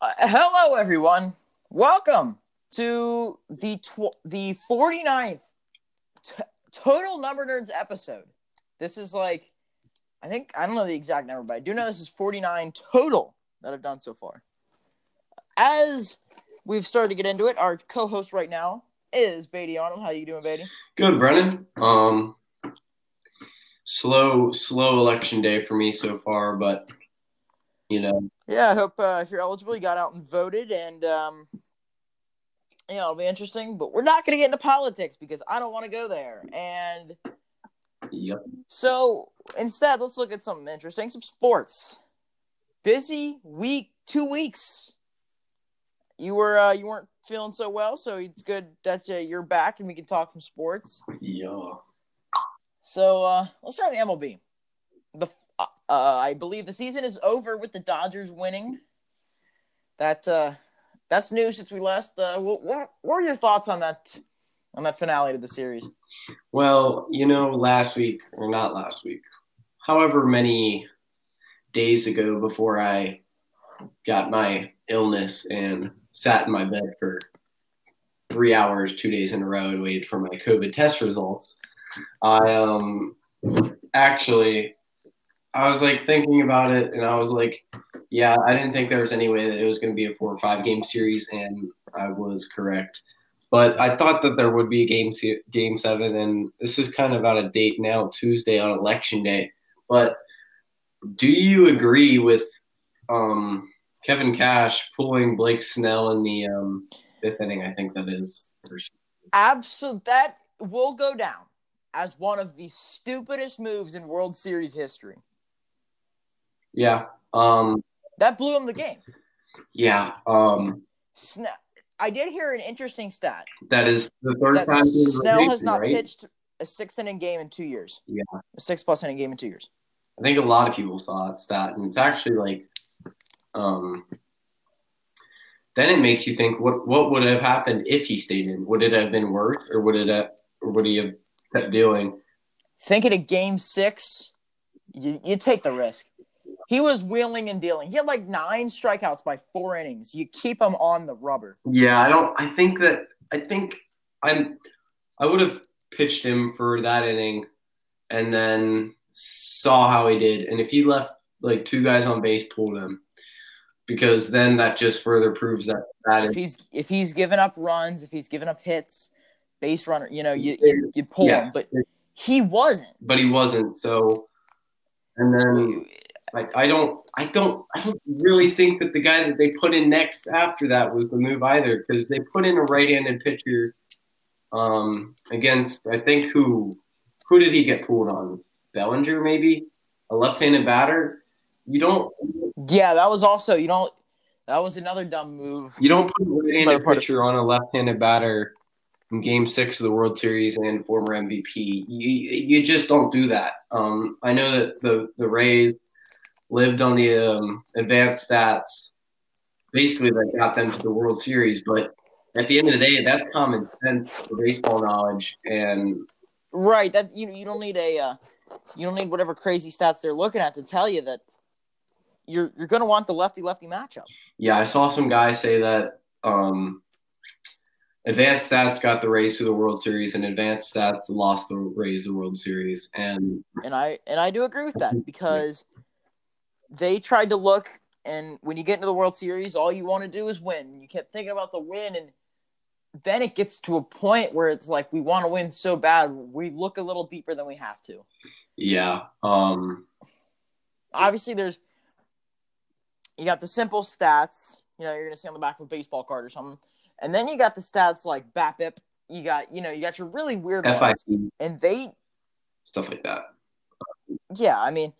Uh, hello, everyone. Welcome to the tw- the 49th t- Total Number Nerds episode. This is like, I think, I don't know the exact number, but I do know this is 49 total that I've done so far. As we've started to get into it, our co host right now is Beatty Arnold. How are you doing, Beatty? Good, Brennan. Um, slow, slow election day for me so far, but you know, Yeah, I hope uh, if you're eligible, you got out and voted, and um, you know it'll be interesting. But we're not going to get into politics because I don't want to go there. And yep. so instead, let's look at something interesting: some sports. Busy week, two weeks. You were uh, you weren't feeling so well, so it's good that uh, you're back and we can talk some sports. Yeah. So uh, let's start with MLB. The uh, I believe the season is over with the Dodgers winning. That uh, that's new since we last. Uh, what, what are your thoughts on that on that finale to the series? Well, you know, last week or not last week, however many days ago before I got my illness and sat in my bed for three hours, two days in a row, and waited for my COVID test results. I um actually I was like thinking about it, and I was like, yeah, I didn't think there was any way that it was going to be a four or five game series, and I was correct. But I thought that there would be a game game seven, and this is kind of out of date now, Tuesday on election day. But do you agree with um, Kevin Cash pulling Blake Snell in the um, fifth inning? I think that is. Absolutely, that will go down as one of the stupidest moves in World Series history. Yeah. Um, That blew him the game. yeah. Um, Snell. I did hear an interesting stat that is the third time. Snell has not right? pitched a sixth inning game in two years. Yeah. a six plus inning game in two years. I think a lot of people thought that, and it's actually like, um, then it makes you think what what would have happened if he stayed in? Would it have been worse, or would it have, or would he have kept dealing? Thinking of game six, you, you take the risk. He was wheeling and dealing. He had like nine strikeouts by four innings. You keep him on the rubber. Yeah, I don't. I think that I think I'm. I would have pitched him for that inning, and then saw how he did, and if he left like two guys on base, pulled him, because then that just further proves that that If he's if he's given up runs, if he's given up hits, base runner, you know, you you, you pull Yeah. him. But he wasn't. but he wasn't. So, and then like I don't, I don't, I don't really think that the guy that they put in next after that was the move either, because they put in a right-handed pitcher um, against I think who, who did he get pulled on? Bellinger maybe, a left-handed batter. You don't, Yeah, that was also you don't. That was another dumb move. you don't put a right-handed pitcher on a left-handed batter in Game Six of the World Series and former MVP. You you just don't do that. Um, I know that the the Rays lived on the um, advanced stats, basically that got them to the World Series. But at the end of the day, that's common sense for baseball knowledge. And Right. That you you don't need a uh, you don't need whatever crazy stats they're looking at to tell you that you're you're gonna want the lefty lefty matchup. yeah, I saw some guys say that um, advanced stats got the Rays to the World Series, and advanced stats lost the Rays the World Series. And And I and I do agree with that because they tried to look and when you get into the World Series, all you want to do is win. You kept thinking about the win and then it gets to a point where it's like we want to win so bad, we look a little deeper than we have to. yeah, um, Obviously there's you got the simple stats, you know, you're gonna see on the back of a baseball card or something. And then you got the stats like BABIP, you got you know, you got your really weird ones. FIC And they stuff like that. yeah, I mean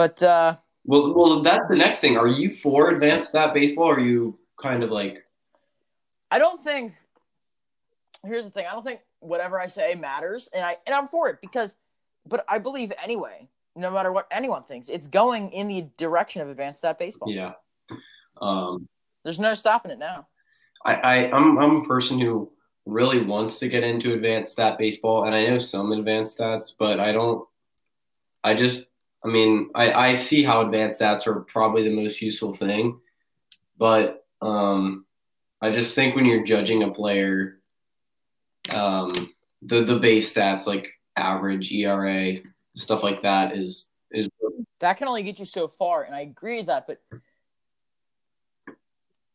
but uh Well, well, that's the next thing. Are you for advanced stat baseball? Or are you kind of like, I don't think. Here's the thing. I don't think whatever I say matters, and I and I'm for it because, but I believe anyway. No matter what anyone thinks, it's going in the direction of advanced stat baseball. yeah? Um, There's no stopping it now. I, I, I'm, I'm a person who really wants to get into advanced stat baseball, and I know some advanced stats, but I don't. I just I mean, I, I see how advanced stats are probably the most useful thing, but um, I just think when you're judging a player, um, the the base stats like average ERA stuff like that is is that can only get you so far, and I agree with that, but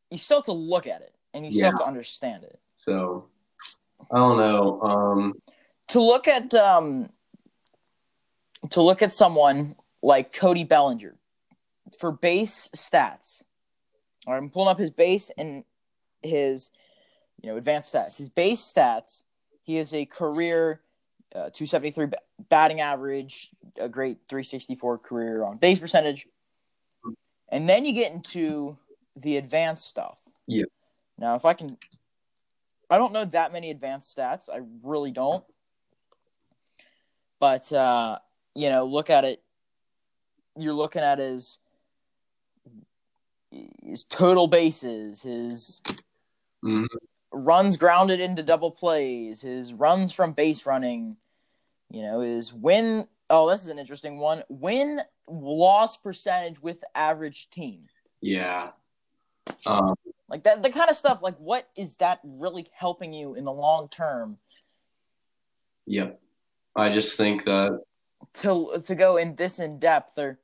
you still have to look at it and you still Yeah. have to understand it. so. I don't know. Um, To look at um to look at someone like Cody Bellinger for base stats. Right, I'm pulling up his base and his you know advanced stats. His base stats, he has a career uh, 273 ba- batting average, a great 364 career on base percentage. And then you get into the advanced stuff. Yeah. Now, if I can, I don't know that many advanced stats. I really don't. But, uh, you know, look at it. You're looking at his his total bases, his mhm. runs grounded into double plays, his runs from base running, you know, his win. Oh, this is an interesting one. Win loss percentage with average team. Yeah. Um, Like that, the kind of stuff. Like, what is that really helping you in the long term yep. I just think that to to go in this in depth, or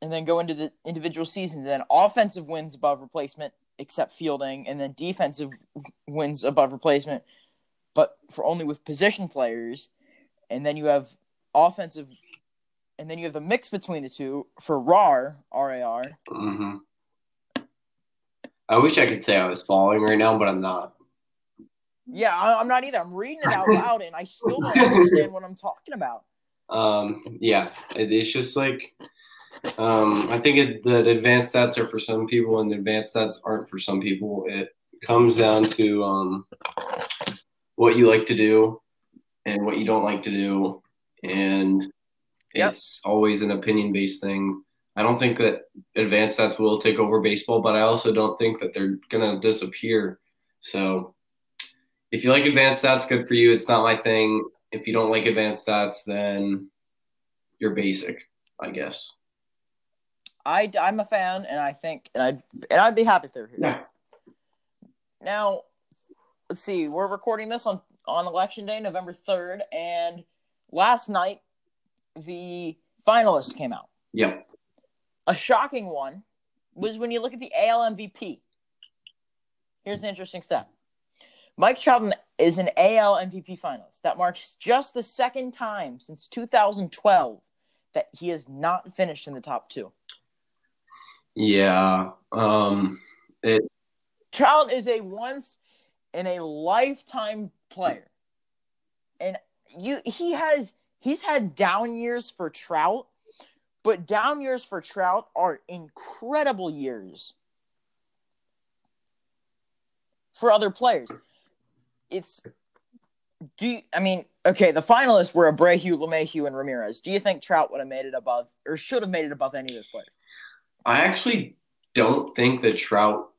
and then go into the individual season. Then offensive wins above replacement, except fielding, and then defensive wins above replacement, but for only with position players. And then you have offensive, and then you have the mix between the two for RAR, RAR. hmm I wish I could say I was following right now, but I'm not. Yeah, I, I'm not either. I'm reading it out loud, and I still don't understand what I'm talking about. Um, yeah, it, it's just like um, I think it, the advanced stats are for some people, and the advanced stats aren't for some people. It comes down to um, what you like to do and what you don't like to do, and Yep. it's always an opinion based thing. I don't think that advanced stats will take over baseball, but I also don't think that they're gonna disappear. So, if you like advanced stats, good for you. It's not my thing. If you don't like advanced stats, then you're basic, I guess. I, I'm a fan, and I think, and I'd, and I'd be happy if they were here. Yeah. Now, let's see. We're recording this on on election day, November third, and last night the finalists came out. Yep. A shocking one was when you look at the AL MVP. Here's an interesting stat. Mike Trout is an AL MVP finalist. That marks just the second time since 2012 that he has not finished in the top two. Yeah. Um. It. Trout is a once in a lifetime player. And you he has he's had down years for Trout, but down years for Trout are incredible years for other players. It's do you, I mean okay, the finalists were Abreu, LeMahieu, and Ramirez. Do you think Trout would have made it above or should have made it above any of those players? I actually don't think that Trout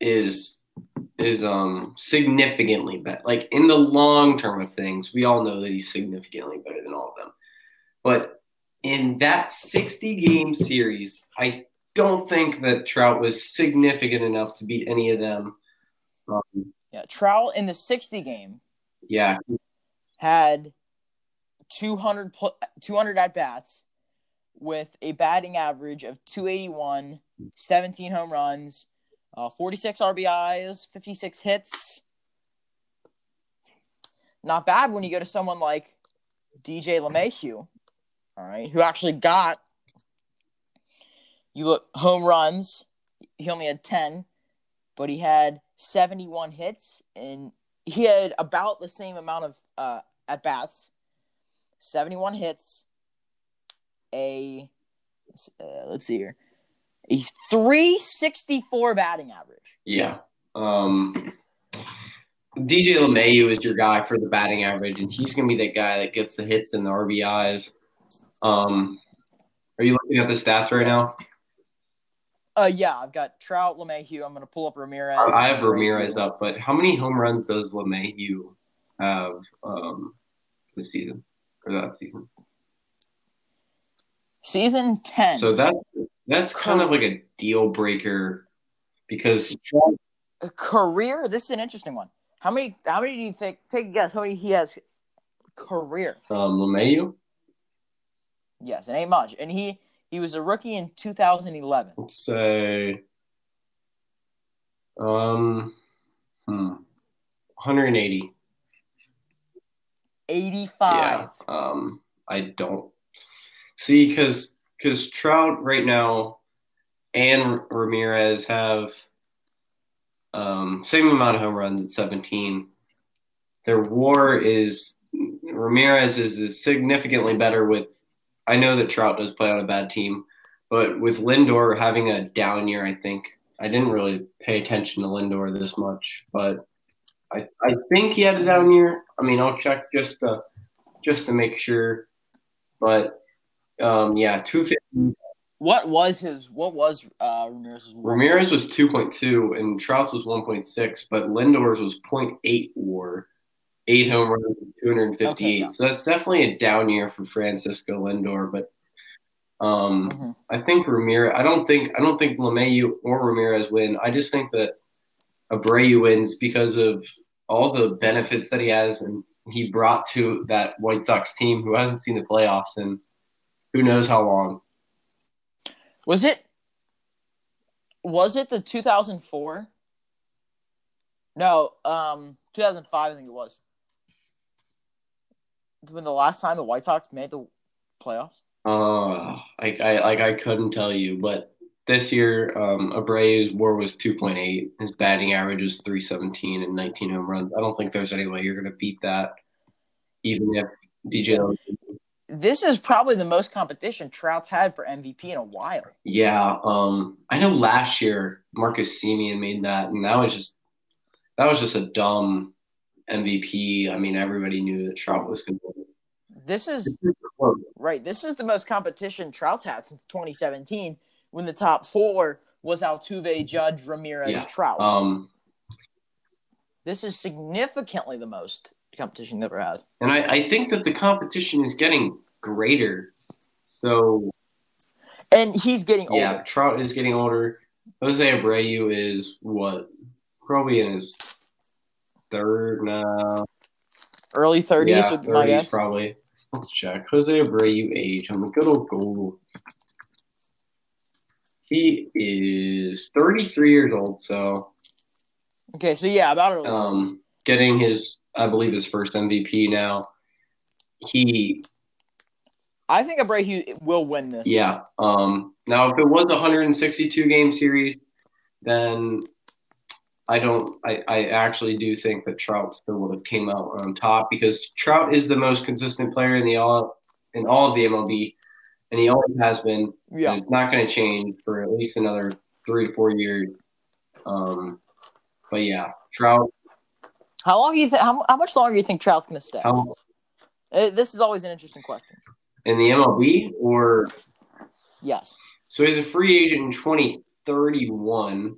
is is um significantly better. Like in the long term of things, we all know that he's significantly better than all of them. But in that 60 game series, I don't think that Trout was significant enough to beat any of them. Um, Yeah, Trout in the 60 game yeah, had 200 pl- 200 at bats with a batting average of 281, 17 home runs, uh, 46 RBIs, 56 hits. Not bad when you go to someone like DJ LeMahieu, all right, who actually got you look home runs. He only had 10, but he had 71 hits and he had about the same amount of uh, at bats, 71 hits, a uh, let's see here, a 364 batting average. yeah. Um, DJ LeMahieu is your guy for the batting average, and he's gonna be that guy that gets the hits and the RBIs. Um, are you looking at the stats right now? Uh, yeah, I've got Trout, LeMahieu. I'm gonna pull up Ramirez. I have Ramirez up, but how many home runs does LeMahieu have um, this season or that season? Season ten. So that that's kind of like a deal breaker because Trout, career. This is an interesting one. How many? How many do you think? Take a guess. How many he has? Career. um, LeMahieu, Yes, it ain't much. And he he was a rookie in 2011. let's say, um, hmm, 180. 85. Yeah. Um, I don't see because because Trout right now and Ramirez have um, same amount of home runs at 17. Their WAR is Ramirez is, is significantly better with. I know that Trout does play on a bad team, but with Lindor having a down year, I think I didn't really pay attention to Lindor this much, but I, I think he had a down year. I mean, I'll check just to just to make sure, but um, yeah, two fifty. What was his? What was uh, Ramirez's? WAR? Ramirez was two point two and Trout's was one point six, but Lindor's was 0.8 WAR, eight home runs, two hundred and fifty eight. Okay, yeah. So that's definitely a down year for Francisco Lindor, but. Um, Mhm. I think Ramirez. I don't think I don't think LeMahieu or Ramirez win. I just think that Abreu wins because of all the benefits that he has and he brought to that White Sox team who hasn't seen the playoffs in who knows how long. Was it? Was it the 2004? No, um, 2005. I think it was. When the last time the White Sox made the playoffs. Uh, I, I like I couldn't tell you, but this year, um, Abreu's WAR was 2.8. His batting average was 317 and 19 home runs. I don't think there's any way you're gonna beat that, even if DJ. This is probably the most competition Trout's had for MVP in a while. Yeah, um, I know last year Marcus Semien made that, and that was just that was just a dumb MVP. I mean, everybody knew that Trout was going to win. This is right. This is the most competition Trout's had since 2017, when the top four was Altuve, Judge, Ramirez, Yeah. Trout. Um, this is significantly the most competition you've ever had. and I, I think that the competition is getting greater. So And he's getting older. yeah, Trout is getting older. Jose Abreu is what probably in his third now. Early 30s yeah, with my guess. probably. Let's check. Jose Abreu age. I'm a good old Google. He is 33 years old, so Okay, so yeah, about um, getting his, I believe, his first MVP now. He, I think Abreu will win this. yeah. Um, now, if it was a 162 game series, then I don't. I, I actually do think that Trout still would have came out on top because Trout is the most consistent player in the all in all of the MLB, and he always has been. Yeah. It's not going to change for at least another three to four years. Um, but yeah, Trout. How long do you think? How, how much longer do you think Trout's going to stay? How Uh, this is always an interesting question. in the MLB or Yes. so he's a free agent in 2031.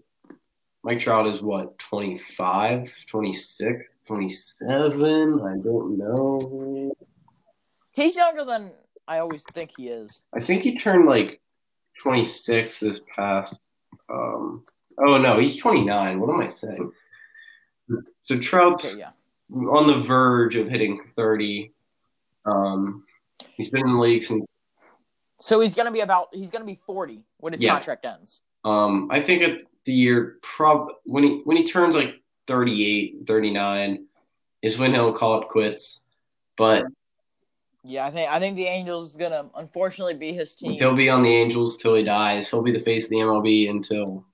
Mike Trout is what 25, 26, 27. I don't know. He's younger than I always think he is. I think he turned like 26 this past. Um, oh no, he's 29. What am I saying? So Trout's Okay, yeah. on the verge of hitting 30. Um, he's been in the league since. So he's going to be about. He's going to be 40 when his Yeah. contract ends. Um, I think at the year prob when he when he turns like 38, 39 is when he'll call it quits. But Yeah, I think I think the Angels is to unfortunately be his team. he'll be on the Angels till he dies. He'll be the face of the MLB until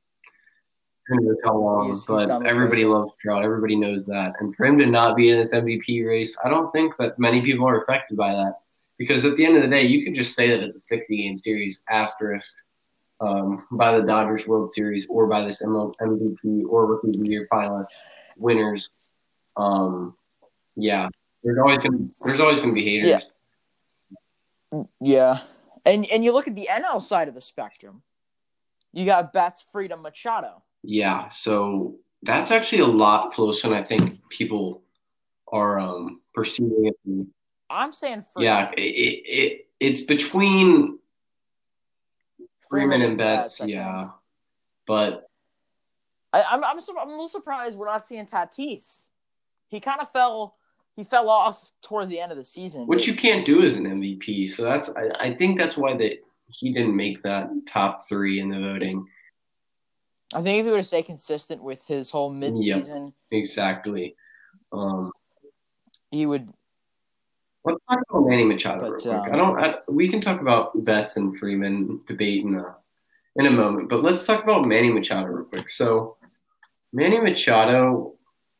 who knows how long. He's- he's but with everybody baseball. loves Trout. Everybody knows that. And for him to not be in this MVP race, I don't think that many people are affected by that. Because at the end of the day, you could just say that it's a 60 game series asterisk um, by the Dodgers World Series or by this ML- MVP or Rookie of the Year finalist winners. Um, yeah, there's always gonna there's always gonna be haters. Yeah. Yeah, and and you look at the NL side of the spectrum. You got Betts, Freedom, Machado. Yeah, so that's actually a lot closer than I think people are um, perceiving it. I'm saying Freedom. Yeah, it, it, it it's between Freeman and Betts, yeah. But I, I'm I'm sur- I'm a little surprised we're not seeing Tatis. He kind of fell he fell off toward the end of the season. which you can't do as an MVP. So that's I, I think that's why that he didn't make that top three in the voting. I think if he would have stayed consistent with his whole midseason, Exactly. Um, he would. Let's talk about Manny Machado But, real quick. um, I don't. I, we can talk about Betts and Freeman debate in a in a moment, but let's talk about Manny Machado real quick. So, Manny Machado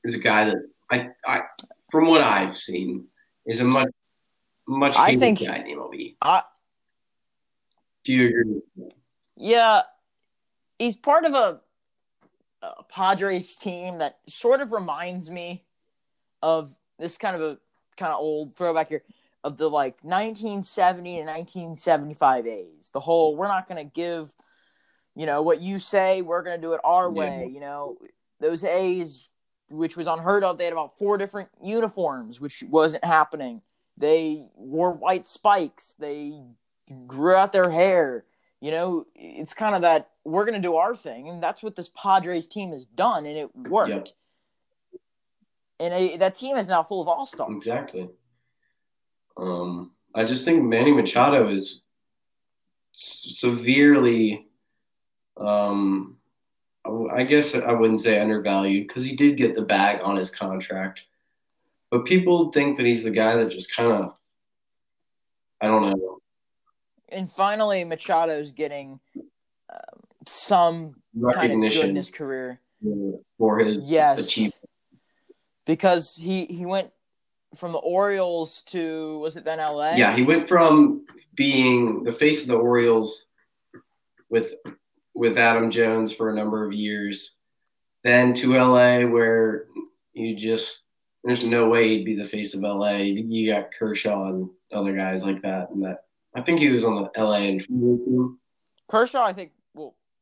is a guy that I, I from what I've seen, is a much much I think- guy in MLB. I Do you agree? yeah, he's part of a, a Padres team that sort of reminds me of this kind of a kind of old throwback here of the like 1970 and 1975 A's. The whole we're not going to give, you know, what you say. We're going to do it our Yeah. way. You know, those A's, which was unheard of. They had about four different uniforms, which wasn't happening. They wore white spikes. They grew out their hair. You know, it's kind of that we're going to do our thing, and that's what this Padres team has done, and it worked. Yep. And a, that team is now full of all stars. Exactly. Um, I just think Manny Machado is severely, um, I guess I wouldn't say undervalued because he did get the bag on his contract, but people think that he's the guy that just kind of, I don't know, And finally, Machado's getting um, some kind of recognition in his career for his Yes. achievement. Because he he went from the Orioles to was it then LA? Yeah, he went from being the face of the Orioles with with Adam Jones for a number of years, then to LA where you just there's no way he'd be the face of LA. You got Kershaw and other guys like that, and that I think he was on the LA and. Kershaw, I think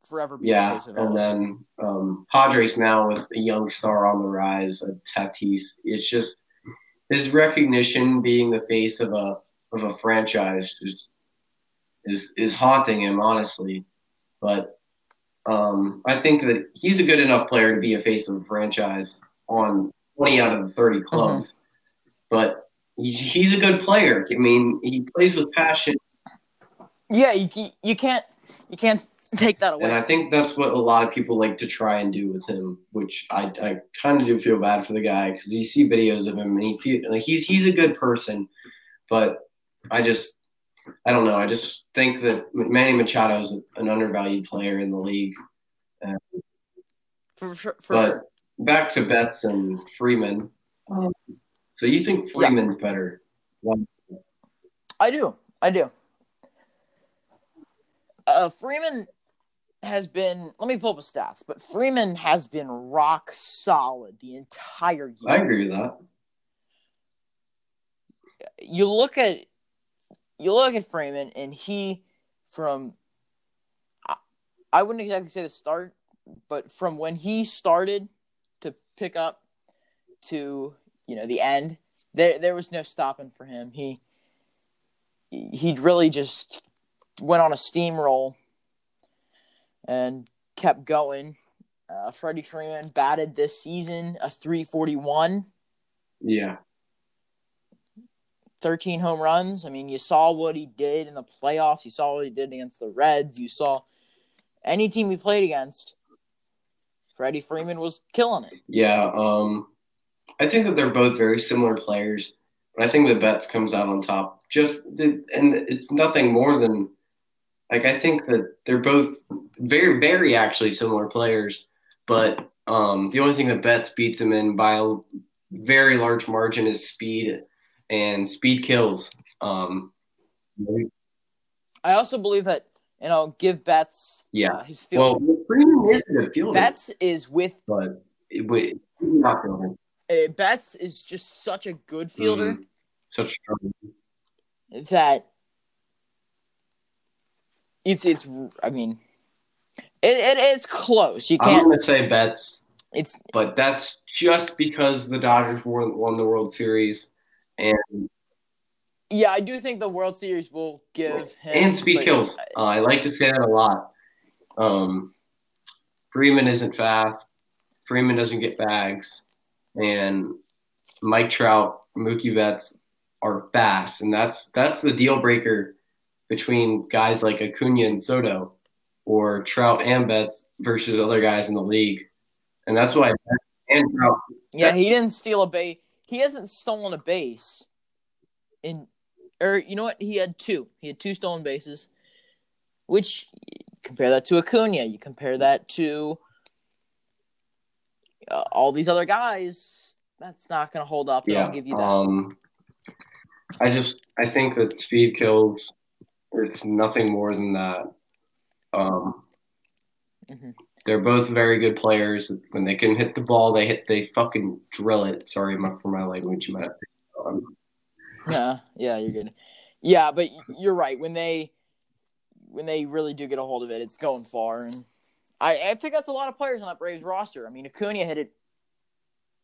forever be the Yeah, face of and then um, Padres now with a young star on the rise, a Tatis. It's just his recognition being the face of a of a franchise is is is haunting him, honestly. But um, I think that he's a good enough player to be a face of a franchise on twenty out of the thirty clubs. But he's, he's a good player. I mean, he plays with passion. yeah, you you- you can't you can't take that away. And I think that's what a lot of people like to try and do with him, which I, I kind of do feel bad for the guy because you see videos of him and he feel like he's he's a good person, but I just I don't know. I just think that Manny Machado is an undervalued player in the league. for, for, for But sure. back to Betts and Freeman. So you think Yeah. Freeman's better? I do. I do. Uh, Freeman has been. Let me pull up his stats, but Freeman has been rock solid the entire year. I agree with that. you look at you look at Freeman and he from I, I wouldn't exactly say the start, but from when he started to pick up to you know the end, there there was no stopping for him. He he really just went on a steamroll and kept going. Uh, Freddie Freeman batted this season a 341. Yeah. 13 home runs. I mean, you saw what he did in the playoffs. You saw what he did against the Reds. You saw any team he played against. Freddie Freeman was killing it. Yeah, um, I think that they're both very similar players, but I think that Betts comes out on top. Just the, and it's nothing more than like I think that they're both very, very actually similar players, but um, the only thing that Betts beats him in by a very large margin is speed, and speed kills. Um, I also believe that, you know, give Betts Yeah. uh, his field. well, Freeman is a good fielder, Betts is with but it, it, he's not uh, Betts is just such a good fielder Mhm. Such strong. that it's it's I mean it, it it's close. You I'm can't gonna say Betts. it's but that's just because the Dodgers won, won the World Series, and Yeah, I do think the World Series will give him and speed kills. Uh, I like to say that a lot. Um, Freeman isn't fast. Freeman doesn't get bags, and Mike Trout, Mookie Betts are fast, and that's that's the deal breaker between guys like Acuna and Soto, or Trout and Betts versus other guys in the league, and that's why and Trout. Yeah, he didn't steal a base. He hasn't stolen a base. In or you know what? He had two. He had two stolen bases. Which compare that to Acuna. You compare that to uh, all these other guys. That's not going to hold up. Yeah, I'll give you that. um, I just I think that speed kills. It's nothing more than that. Um, Mhm. They're both very good players. When they can hit the ball, they hit. They fucking drill it. Sorry for my language, Matt. Um, Yeah, yeah, you're good. Yeah, but you're right. When they when they really do get a hold of it, it's going far. And I, I think that's a lot of players on that Braves roster. I mean, Acuna hit it.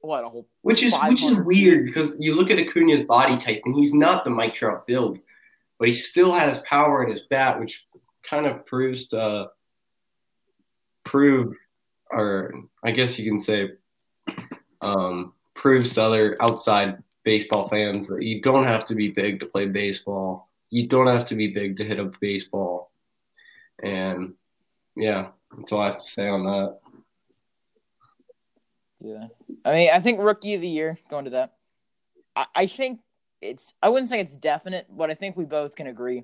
What a whole which is which is weird because you look at Acuna's body type, and he's not the Mike Trout build, but he still has power in his bat, which kind of proves to prove, or I guess you can say, um, proves to other outside baseball fans that you don't have to be big to play baseball. You don't have to be big to hit a baseball, and yeah, that's all I have to say on that. Yeah. I mean, I think rookie of the year going to that. I, I think it's I wouldn't say it's definite, but I think we both can agree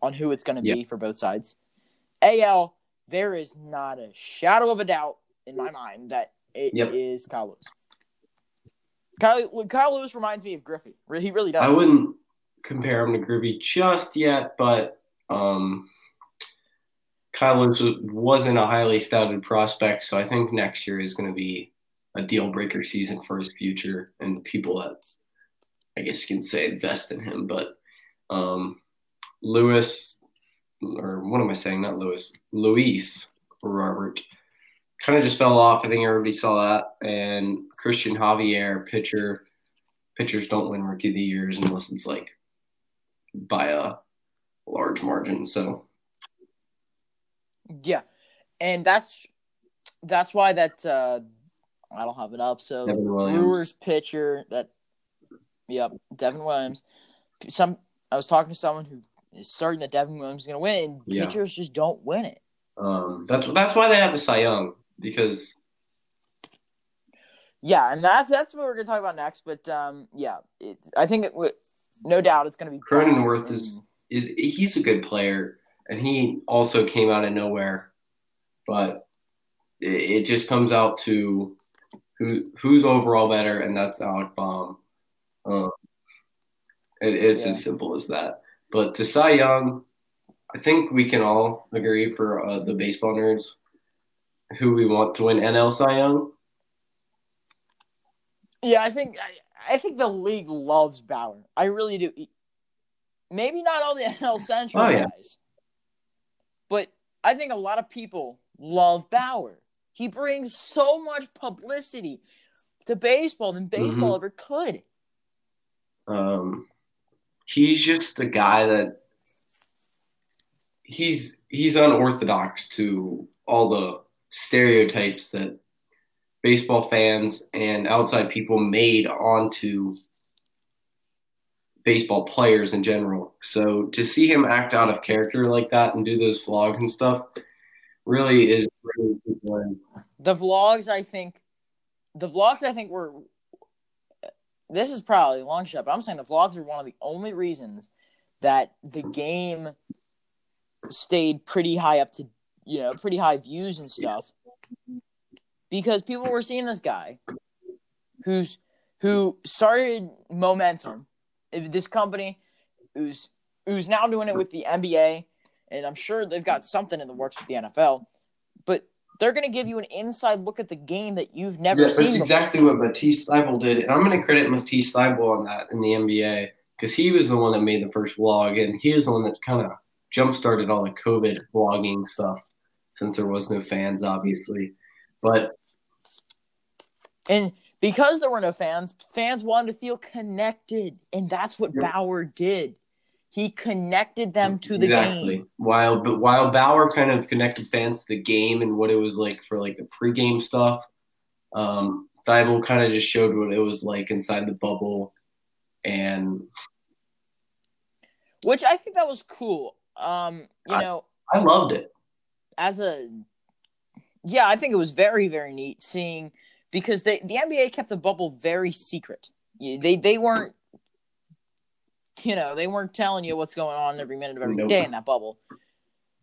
on who it's going to be for both sides. AL, there is not a shadow of a doubt in my mind that it is Yep. Kyle Lewis. Kyle, Kyle Lewis reminds me of Griffey. He really does. I wouldn't compare him to Griffey just yet, but um, Kyle Lewis wasn't a highly scouted prospect, so I think next year is going to be a deal breaker season for his future and people that I guess you can say invest in him. But um, Lewis, or what am I saying? Not Lewis, Luis Robert, kind of just fell off. I think everybody saw that. And Cristian Javier, pitcher. Pitchers don't win rookie of the years unless it's like by a large margin. So Yeah, and that's that's why that uh, I don't have it up. So Brewers pitcher that, yep, Devin Williams. Some I was talking to someone who is certain that Devin Williams is going to win, and Yeah. pitchers just don't win it. um, that's that's why they have a Cy Young because Yeah, and that's that's what we're going to talk about next. But um, yeah, it, I think it no doubt it's going to be Cronenworth is is he's a good player and he also came out of nowhere, but it, it just comes out to who who's overall better, and that's Alec Bohm. Um, it, it's Yeah. as simple as that. But to Cy Young, I think we can all agree for uh, the baseball nerds who we want to win NL Cy Young. Yeah, I think I, I think the league loves Bauer. I really do. Maybe not all the NL Central Oh, yeah. guys, but I think a lot of people love Bauer. He brings so much publicity to baseball than baseball Mm-hmm. ever could. Um, he's just a guy that he's he's unorthodox to all the stereotypes that baseball fans and outside people made onto baseball players in general. So to see him act out of character like that and do those vlogs and stuff really is really. The vlogs, I think, the vlogs, I think were. This is probably a long shot, but I'm saying the vlogs are one of the only reasons that the game stayed pretty high up to, you know, pretty high views and stuff, because people were seeing this guy, who's who started momentum, this company, who's who's now doing it with the NBA, and I'm sure they've got something in the works with the NFL, they're going to give you an inside look at the game that you've never Yeah, seen. that's exactly what Matisse Thybulle did. And I'm going to credit Matisse Thybulle on that in the NBA because he was the one that made the first vlog, and he was the one that's kind of jump started all the COVID vlogging stuff since there was no fans, obviously. But And because there were no fans, fans wanted to feel connected, and that's what Yeah. Bauer did. He connected them to the exactly. game. While but while Bauer kind of connected fans to the game and what it was like for like the pregame stuff, um, Thybulle kind of just showed what it was like inside the bubble, and which I think that was cool. Um, you I- know, I loved it. as a yeah, I think it was very very neat seeing because they the NBA kept the bubble very secret. They they weren't you know they weren't telling you what's going on every minute of every day Nope. in that bubble.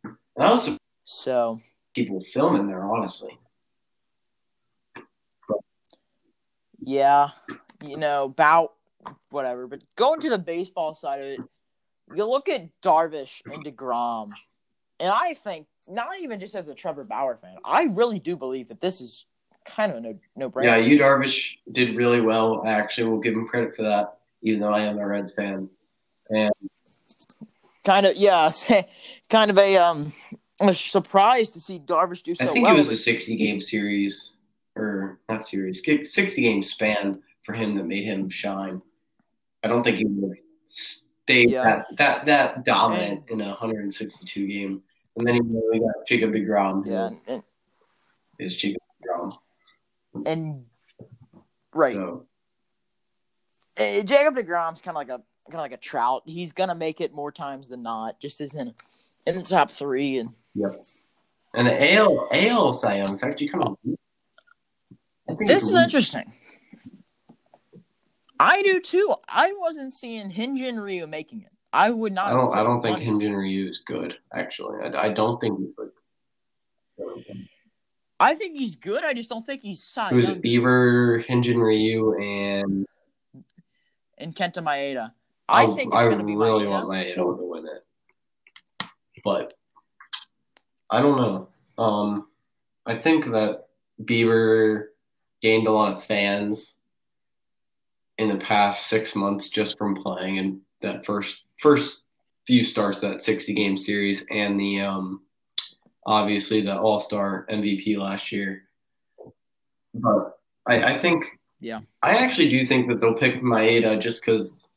And I was So people filming there, honestly. yeah, you know about whatever. But going to the baseball side of it, you look at Darvish and Degrom, and I think not even just as a Trevor Bauer fan, I really do believe that this is kind of a no no brainer. Yeah, you Darvish did really well. I actually will give him credit for that, even though I am a Reds fan. And kind of yeah kind of a um a surprise to see Darvish do so I think well. it was a 60 game series, or not series, 60 game span for him that made him shine. I don't think he would stay Yeah. that, that that dominant in a 162 game. And then he really got Jacob DeGrom. yeah, and, is Jacob DeGrom. and right. So, Uh, Jacob Degrom's kind of like a kind of like a Trout. He's gonna make it more times than not. Just as in in the top three, and yep. And the AL AL Cy Young is actually kind of. Oh. This is interesting. I do too. I wasn't seeing Hyun-jin Ryu making it. I would not. I don't. I don't think. Hyun-jin Ryu is good. Actually, I, I don't think he's good. I think he's good. I just don't think he's Cy It was Young Bieber, Hyun-jin Ryu, and and Kenta Maeda. I I, think I gonna be really Maeda. want Maeda to win it, but I don't know. Um, I think that Bieber gained a lot of fans in the past six months just from playing in that first first few starts of that sixty game series and the um obviously the All Star MVP last year. But I, I think Yeah. I actually do think that they'll pick Maeda just because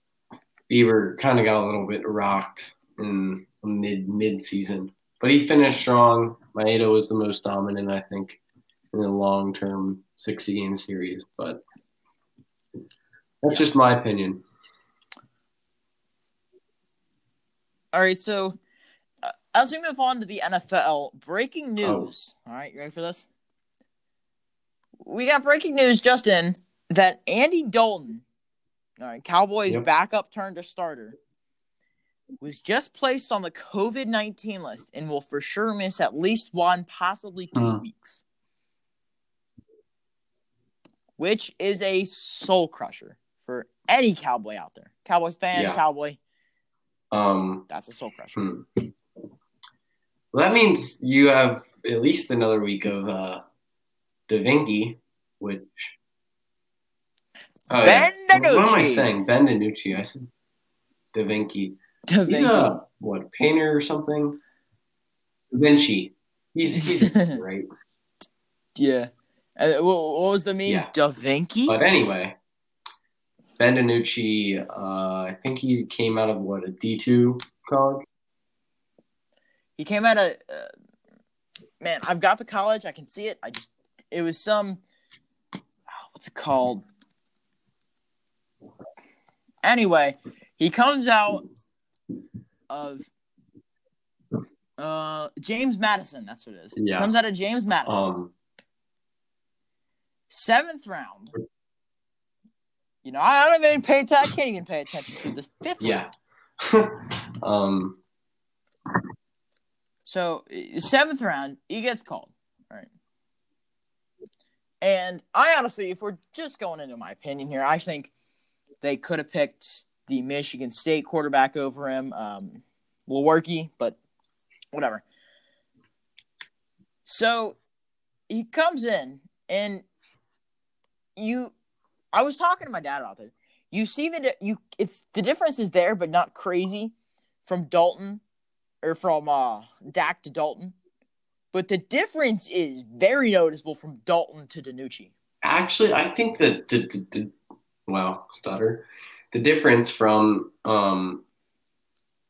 Bieber kind of got a little bit rocked in mid mid season, but he finished strong. Maeda was the most dominant, I think, in the long term sixty game series. But that's just my opinion. All right, so uh, as we move on to the NFL, breaking news. All right, you ready for this? We got breaking news Justin, that Andy Dalton, all right, Cowboys Yep. backup turned to starter, was just placed on the COVID 19 list and will for sure miss at least one, possibly two Hmm. weeks. Which is a soul crusher for any Cowboy out there. Cowboys fan, Yeah. Cowboy, Um, that's a soul crusher. hmm. Well, that means you have at least another week of uh, DaVinci, which. Oh, yeah. Ben What am I saying? Ben DiNucci. I said DaVinci. Da He's a what painter or something? Da Vinci. He's he's great. Yeah. Uh, what, what was the meme? Yeah. Da Vinci? But anyway, Ben DiNucci. Uh, I think he came out of what a D two college. He came out of. Uh, man, I've got the college. I can see it. I just. It was some. oh, what's it called? Anyway, he comes out of. Uh, James Madison. That's what it is. Yeah. Comes out of James Madison. Um, Seventh round. You know, I don't even pay attention. I can't even pay attention to this fifth yeah. round. um, So seventh round, he gets called. All right. And I honestly, if we're just going into my opinion here, I think they could have picked the Michigan State quarterback over him, um, Lewerke, but whatever. So he comes in, and you, I was talking to my dad about this. You see that you, it's the difference is there, but not crazy from Dalton or from uh Dak to Dalton. But the difference is very noticeable from Dalton to DiNucci. actually, I think that the, the, the wow, stutter, the difference from um,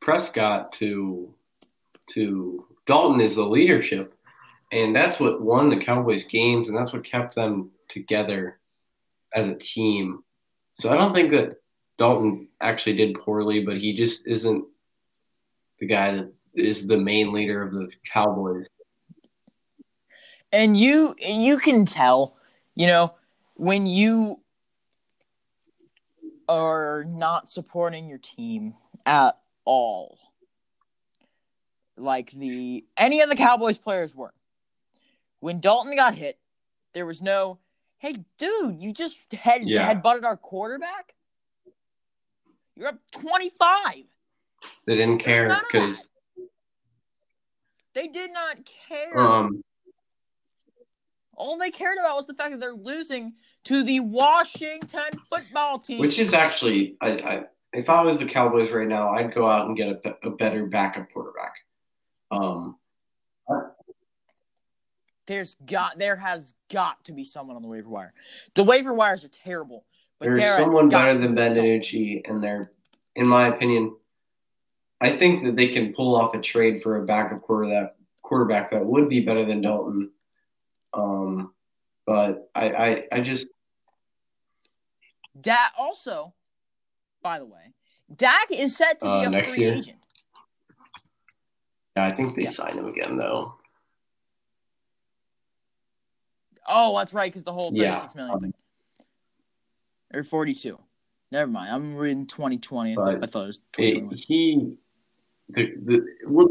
Prescott to to Dalton is the leadership, and that's what won the Cowboys games, and that's what kept them together as a team. So I don't think that Dalton actually did poorly, but he just isn't the guy that is the main leader of the Cowboys. And you you can tell, you know, when you are not supporting your team at all. Like the any of the Cowboys players were. When Dalton got hit, there was no, hey dude, you just head Yeah. head butted our quarterback. You're up twenty five. They didn't care because They did not care. um, All they cared about was the fact that they're losing to the Washington football team. which is actually, I, I if I was the Cowboys right now, I'd go out and get a, a better backup quarterback. Um, there's got there has got to be someone on the waiver wire. The waiver wires are terrible, but there's there someone better than Ben. DiNucci, and they're, in my opinion, I think that they can pull off a trade for a backup quarterback quarterback that would be better than Dalton. Um, but I, I, I just Dak also, by the way, Dak is set to be Uh, a free year? agent. I think they Yeah. sign him again though. Oh, that's right, because the whole Yeah. thirty-six million thing, or forty-two. Never mind. I'm reading twenty twenty. I, thought- I thought it was twenty twenty. he, the, the, well,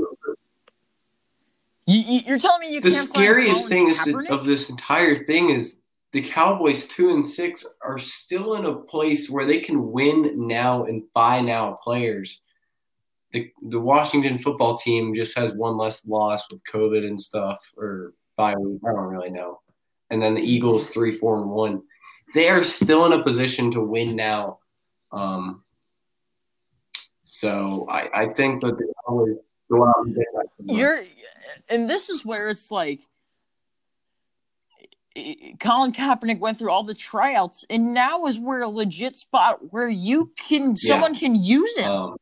You, you're telling me you the scariest thing is of this entire thing is the Cowboys two and six are still in a place where they can win now and buy now players. The the Washington football team just has one less loss with COVID and stuff, or bye week. I don't really know. And then the Eagles three four and one. They are still in a position to win now. Um, so I, I think that the Cowboys go out and get that. You're, and this is where it's like, Colin Kaepernick went through all the tryouts, and now is where a legit spot where you can, someone can use him. um,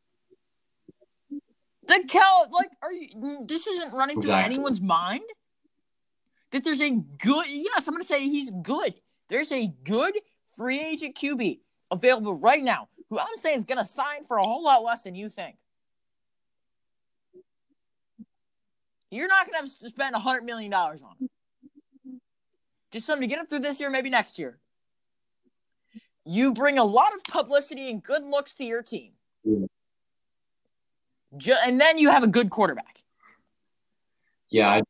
The Cal, like, are you? This isn't running Exactly. through anyone's mind. That there's a good. Yes, I'm going to say he's good. There's a good free agent QB available right now, who I'm saying is going to sign for a whole lot less than you think. You're not going to have to spend hundred million dollars on him. Just something to get him through this year, maybe next year. You bring a lot of publicity and good looks to your team. Yeah. Ju- and then you have a good quarterback. Yeah, I,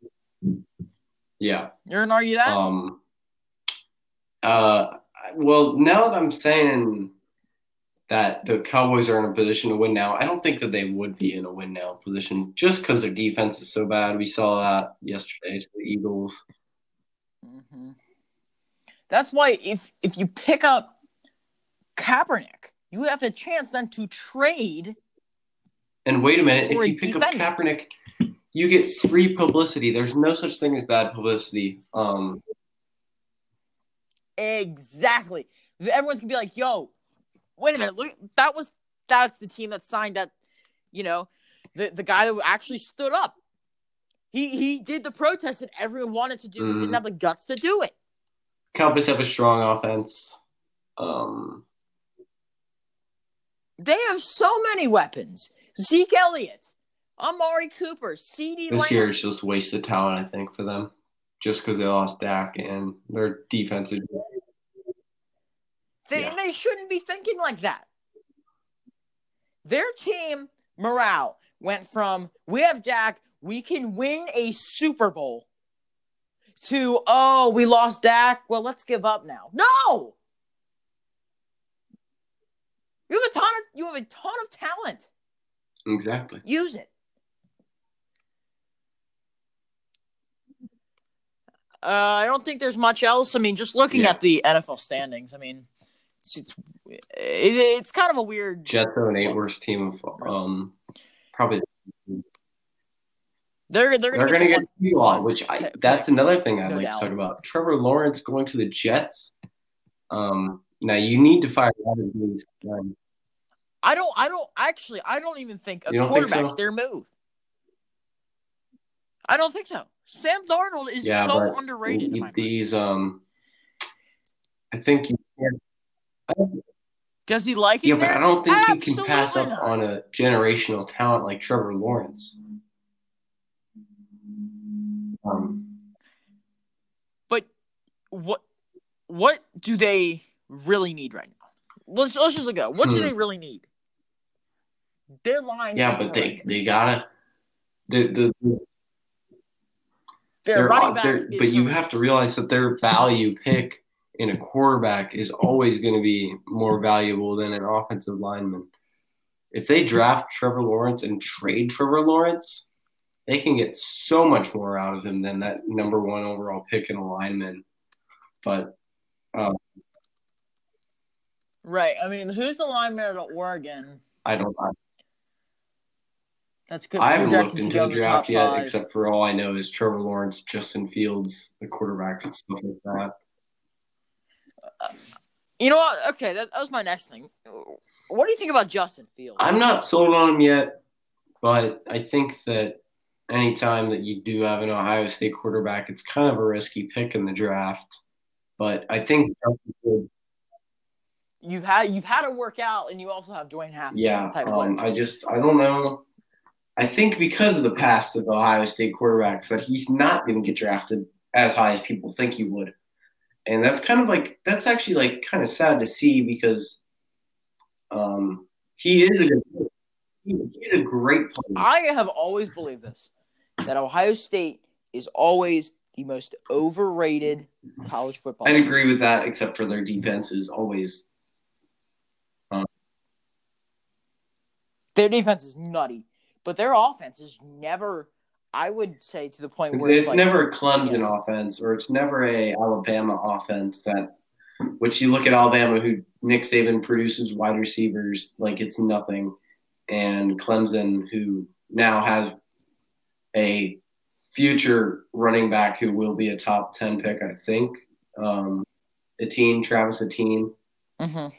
yeah. You're gonna argue that? Um. Uh. Well, now that I'm saying that the Cowboys are in a position to win now, I don't think that they would be in a win now position just because their defense is so bad. We saw that yesterday to the Eagles. Hmm That's why if if you pick up Kaepernick, you have a chance then to trade. And wait a minute, if you pick defender. up Kaepernick, you get free publicity. There's no such thing as bad publicity. Um. Exactly. Everyone's gonna be like, "Yo, wait a minute! Look, that was that's the team that signed that. You know, the the guy that actually stood up. He he did the protest that everyone wanted to do. Mhm. Didn't have the guts to do it. Cowboys have a strong offense. Um. They have so many weapons. Zeke Elliott, Amari Cooper, CeeDee This Lamb. year it's just wasted talent, I think, for them. Just because they lost Dak and their defensive. They, Yeah. they shouldn't be thinking like that. Their team morale went from we have Dak, we can win a Super Bowl to oh, we lost Dak, well, let's give up now. No! You have a ton of you have a ton of talent. exactly. Use it. Uh, I don't think there's much else. I mean, just looking Yeah. at the NFL standings, I mean, it's it's, it, it's kind of a weird. Jets are an eight worst team of um probably They're they're they're gonna, gonna get, get the one- on, which I that's another thing I'd no like doubt. to talk about. Trevor Lawrence going to the Jets. Um, now you need to fire Adam Gase. Um, I don't. I don't actually. I don't even think a quarterback's so? their move. I don't think so. Sam Darnold is Yeah, so underrated. these, um, I think you can. Does he like it? Yeah, but? I don't think he can pass up not. on a generational talent like Trevor Lawrence. Um, But what what do they really need right now? Let's let's just look at what do Hmm. they really need? Their line. yeah, but they they gotta. The, the, their they're, running back. but you have to realize that their value pick in a quarterback is always going to be more valuable than an offensive lineman. If they draft Trevor Lawrence and trade Trevor Lawrence, they can get so much more out of him than that number one overall pick in a lineman. But um, right. I mean, who's the lineman at Oregon? I don't. I, That's good. I haven't looked into the draft yet, five. except for all I know is Trevor Lawrence, Justin Fields, the quarterbacks, and stuff like that. Uh, you know what? Okay, that, that was my next thing. What do you think about Justin Fields? I'm not sold on him yet, but I think that anytime that you do have an Ohio State quarterback, it's kind of a risky pick in the draft. But I think, You've had you've had to work out, and you also have Dwayne Haskins. yeah, type um. I just I don't know. I think because of the past of Ohio State quarterbacks, that he's not going to get drafted as high as people think he would, and that's kind of like that's actually like kind of sad to see because um, he is a good. he- He's a great player. I have always believed this that Ohio State is always the most overrated college football. I'd agree with that, except for their defense is always. Uh, their defense is nutty, but their offense is never. I would say to the point It's, where it's, like, never a Clemson Yeah. offense, or it's never a Alabama offense that. Which you look at Alabama, who Nick Saban produces wide receivers like it's nothing, and Clemson, who now has a future running back who will be a top ten pick, I think. Um, Etienne, Travis Etienne, Mhm.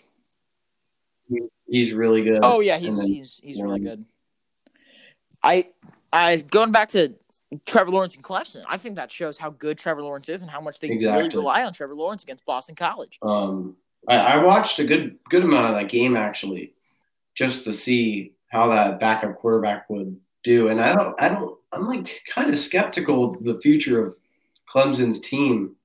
he's, he's really good. Oh yeah, he's then he's he's really good. I I going back to Trevor Lawrence and Clemson. I think that shows how good Trevor Lawrence is and how much they really rely on Trevor Lawrence against Boston College. Um, I, I watched a good good amount of that game actually, just to see how that backup quarterback would do. And I don't, I don't, I'm like kind of skeptical of the future of Clemson's team.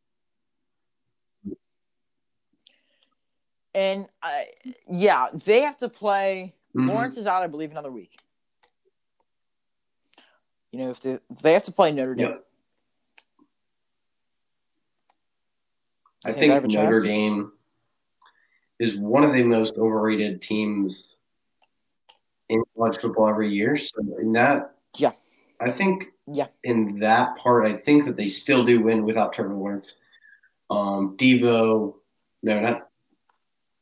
And I, yeah, they have to play. Mhm. Lawrence is out, I believe, another week. You know, if they, if they have to play Notre Dame. Yep. I think think they have a Notre? Dame is one of the most overrated teams in college football every year. So in that, Yeah. I think Yeah. in that part, I think that they still do win without Trevor Lawrence. Um, Devo, no, not.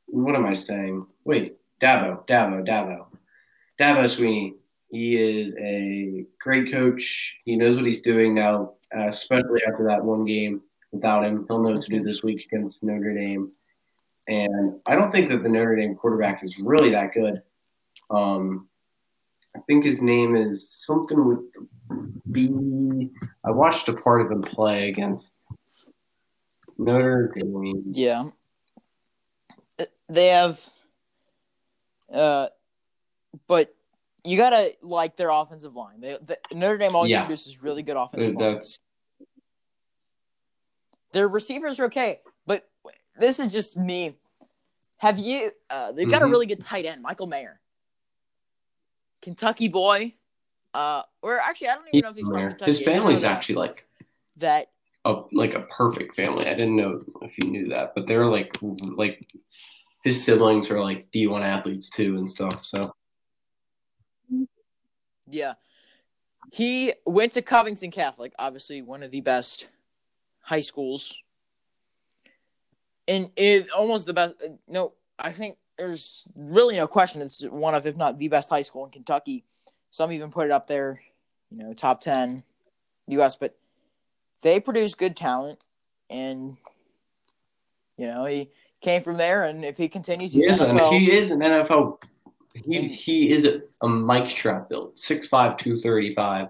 What am I saying? Wait, Dabo, Dabo, Dabo, Dabo Swinney. He is a great coach. He knows what he's doing now, uh, especially after that one game without him. He'll know what to do this week against Notre Dame. And I don't think that the Notre Dame quarterback is really that good. Um, I think his name is something with B. I watched a part of him play against Notre Dame. Yeah. They have uh but you gotta like their offensive line. They, the, Notre Dame always Yeah. produces really good offensive line. That's Their receivers are okay, but this is just me. Have you? Uh, they've got a Mhm. really good tight end, Michael Mayer, Kentucky boy. Uh, or actually, I don't even know if he's from Kentucky. his I do know family's actually like that. a like a perfect family. I didn't know if you knew that, but they're like like his siblings are like D one athletes too and stuff. So Yeah, he went to Covington Catholic, obviously one of the best high schools, and is almost the best. uh, No, I think there's really no question. It's one of, if not the best high school in Kentucky. Some even put it up there, you know, top ten U.S. But they produce good talent, and you know he came from there, and if he continues, He he's is, an, NFL. he is an NFL. He, And- he is a, a Mike Trout build, 6'5", 235.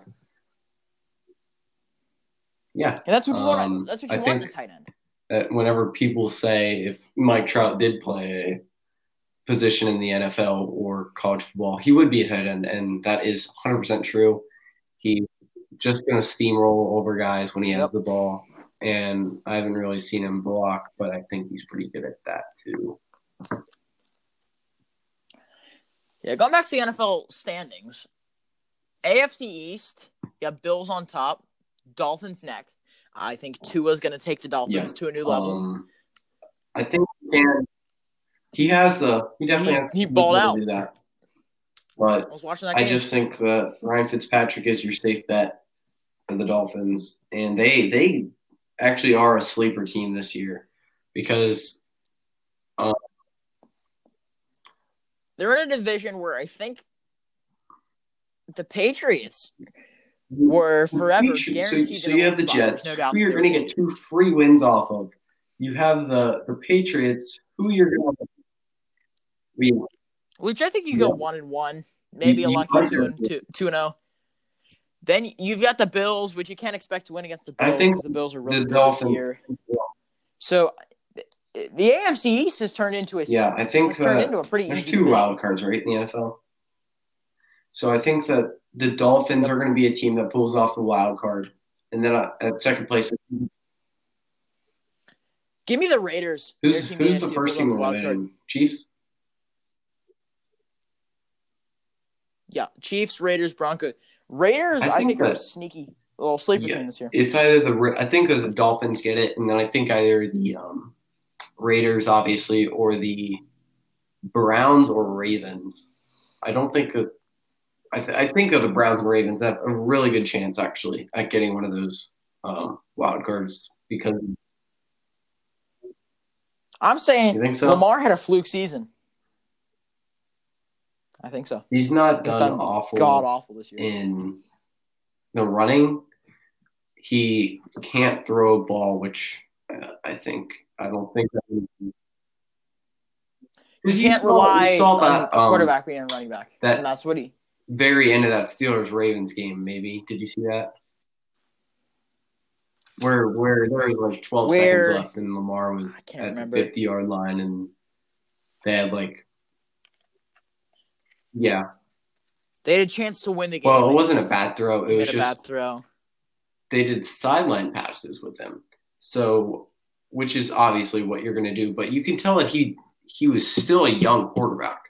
Yeah, and that's what you want. um, That's what I you want in think- a tight end. that whenever people say if Mike Trout did play position in the NFL or college football, he would be a tight end, and that is 100% true. He's just going to steamroll over guys when he has Yep. the ball, and I haven't really seen him block, but I think he's pretty good at that too. Yeah, going back to the NFL standings, AFC East, you have Bills on top, Dolphins next. I think Tua's going to take the Dolphins to a new level. Um, I think can. He has the. He definitely He- has he the balled out. do that. But I was watching that I game. just think that Ryan Fitzpatrick is your safe bet for the Dolphins, and they they actually are a sleeper team this year because um, They're in a division where I think the Patriots were forever should- guaranteed. So, so you have the spot. Jets, no who you're going to get two free wins off of. You have the the Patriots, who you're going to. We Which I think you go one and one, maybe You- a lucky two and two two and zero. Then you've got the Bills, which you can't expect to win against the I Bills think the Bills are really good this Dolphins- So the AFC East has turned into a yeah, I think turned into a pretty there's easy two wild cards right in the NFL. So I think that the Dolphins are going to be a team that pulls off the wild card, and then uh, at second place, Give me the Raiders. who's Their team in who's the first team to win? Chiefs. Yeah, Chiefs, Raiders, Broncos. Raiders, I I think think, are a sneaky little sleeper Yeah. team this year. It's either the I think that the Dolphins get it, and then I think either the um, Raiders, obviously, or the Browns or Ravens. I don't think that. I, th- I think of the Browns and Ravens have a really good chance actually at getting one of those um, wild cards because I'm saying so. Lamar had a fluke season. I think so. He's not done awful God awful this year. in the running. He can't throw a ball, which uh, I think I don't think that. we- You can't saw- rely saw on that, a um, quarterback being a running back. that- and that's what he. very end of that Steelers Ravens game. Maybe did you see that? Where where there was like twelve Where- seconds left, and Lamar was at the fifty yard line, and they had like, yeah. They had a chance to win the game. Well, it wasn't a bad throw. It was a just bad throw. they did sideline passes with him. So, which is obviously what you're going to do, but you can tell that he he was still a young quarterback.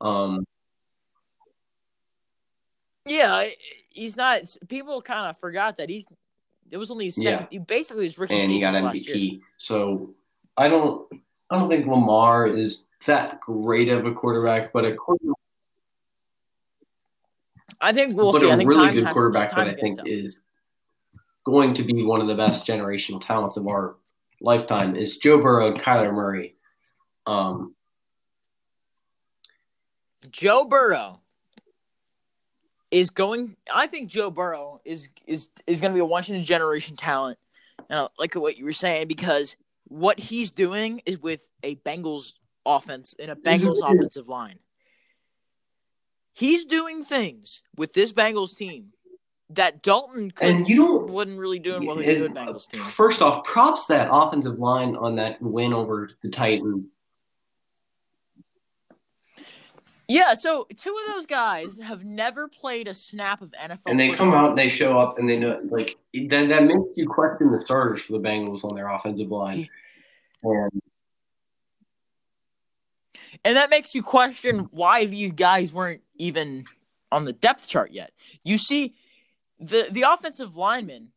Um, Yeah, he's not. People kind of forgot that he's. It was only his Yeah. second. He basically his rookie and he season got. MVP. So, I don't I don't think Lamar is that great of a quarterback, but a quarterback, I think we'll but see. I a think really good quarterback that I think is going to be one of the best generational talents of our lifetime is Joe Burrow and Kyler Murray. Um, Joe Burrow is going. I think Joe Burrow is is is going to be a once in a generation talent. Now, like what you were saying because what he's doing is with a Bengals offense and a Bengals offensive line. He's doing things with this Bengals team that Dalton and you don't wasn't really doing well he the Bengals team. Uh, first off, props that offensive line on that win over the Titans. Yeah, so two of those guys have never played a snap of NFL. And they football. come out and they show up and they know like that that makes you question the starters for the Bengals on their offensive line. And And that makes you question why these guys weren't even on the depth chart yet. You see, the the offensive linemen,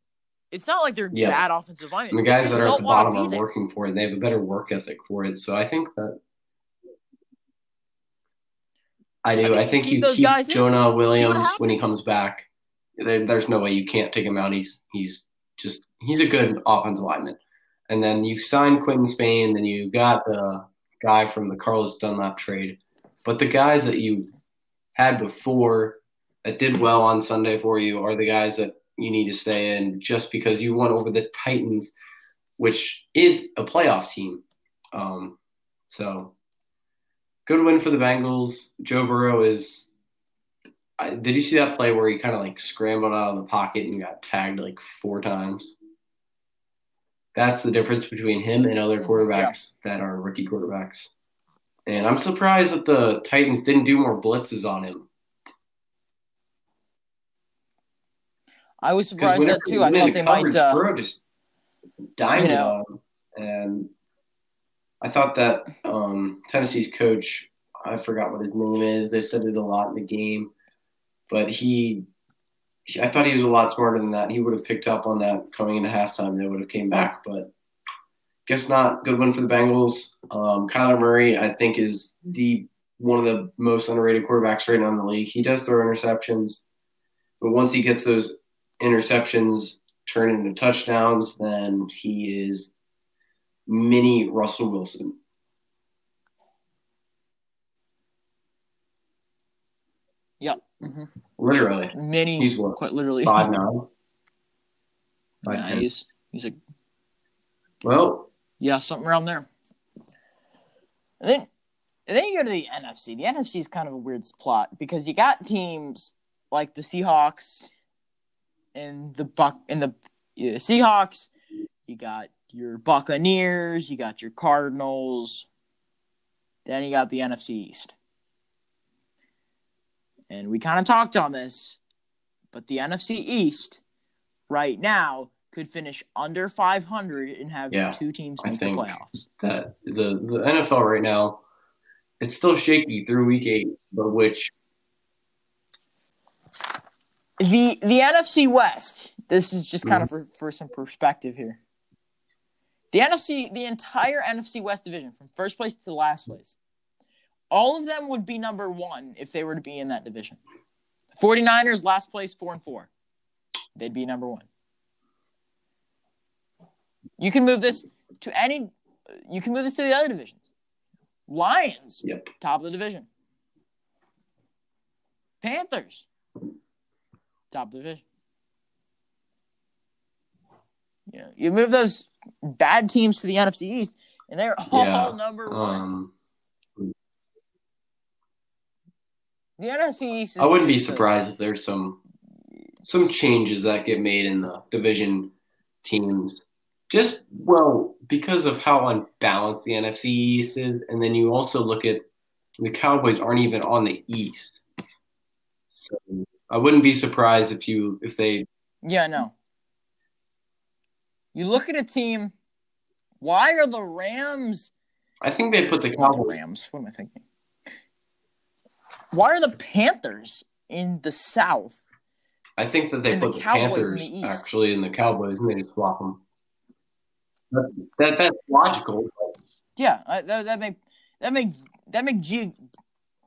it's not like they're Yeah. bad offensive linemen. the guys They that are at the bottom are there. working for it and they have a better work ethic for it. So I think that I do. I I think think, keep you keep guys in. Jonah Williams when he comes back. There, there's no way you can't take him out. He's he's just he's a good offensive lineman. And then you sign Quinton Spain, then you got the guy from the Carlos Dunlap trade. But the guys that you had before that did well on Sunday for you are the guys that you need to stay in just because you won over the Titans, which is a playoff team. Um, so good win for the Bengals. Joe Burrow is. I, did you see that play where he kind of like scrambled out of the pocket and got tagged like four times? That's the difference between him and other quarterbacks yeah. that are rookie quarterbacks. And I'm surprised that the Titans didn't do more blitzes on him. I was surprised that too. I thought they might. Uh, Burrow just dimed you know, on, and I thought that um, Tennessee's coach, I forgot what his name is. They said it a lot in the game, but he, I thought he was a lot smarter than that. He would have picked up on that coming into halftime. They would have came back, but guess not. Good win for the Bengals. Um, Kyler Murray, I think, is the one of the most underrated quarterbacks right now in the league. He does throw interceptions, but once he gets those interceptions turned into touchdowns, then he is mini Russell Wilson. Yep. Mm-hmm. Literally. Mini. He's what? Quite literally. Five nine. Five, yeah, he's he's a. Well. Yeah, something around there. And then, and then you go to the NFC. The NFC is kind of a weird plot because you got teams like the Seahawks and the Buck and the yeah, Seahawks. You got your Buccaneers, you got your Cardinals, then you got the NFC East. And we kind of talked on this, but the NFC East right now could finish under 500 and have yeah, two teams make the playoffs. That the the NFL right now, it's still shaky through week eight, but which the the NFC West. This is just kind mm-hmm. of for, for some perspective here. The NFC, the entire NFC West division, from first place to last place, all of them would be number one if they were to be in that division. 49ers, last place, four and four. They'd be number one. You can move this to any, you can move this to the other divisions. Lions, yep. top of the division. Panthers, top of the division. You know, you move those bad teams to the NFC East, and they're all yeah, number one. Um, the NFC East. I wouldn't be surprised if there's some some changes that get made in the division teams. Just well, because of how unbalanced the NFC East is, and then you also look at the Cowboys aren't even on the East. So I wouldn't be surprised if you if they. Yeah, no. You look at a team. Why are the Rams? I think they put the Cowboys. Rams. What am I thinking? Why are the Panthers in the South? I think that they put the, the Panthers in the actually in the Cowboys and they just swap them. That, that that's logical. Yeah, I, that that make that make that make ge-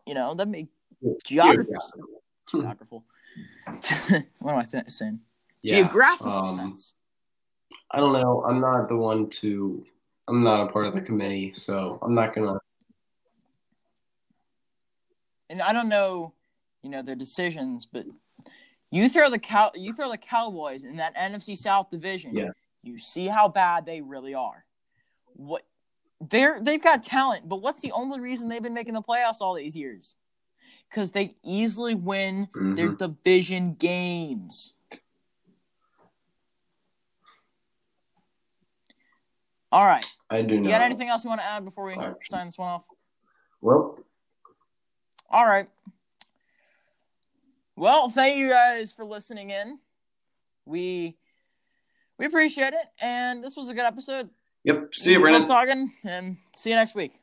you know that make geography geographical. what am I th- saying? Yeah, Geographical um, sense. I don't know. I'm not the one to. I'm not a part of the committee, so I'm not gonna. And I don't know, you know, their decisions, but you throw the cow, you throw the Cowboys in that NFC South division. Yeah. You see how bad they really are. What they're they've got talent, but what's the only reason they've been making the playoffs all these years? Because they easily win mm-hmm. their division games. All right. I do. You got anything else you want to add before we Actually. sign this one off? Well. All right. Well, thank you guys for listening in. We we appreciate it, and this was a good episode. Yep. See you, Brennan. talking, and see you next week.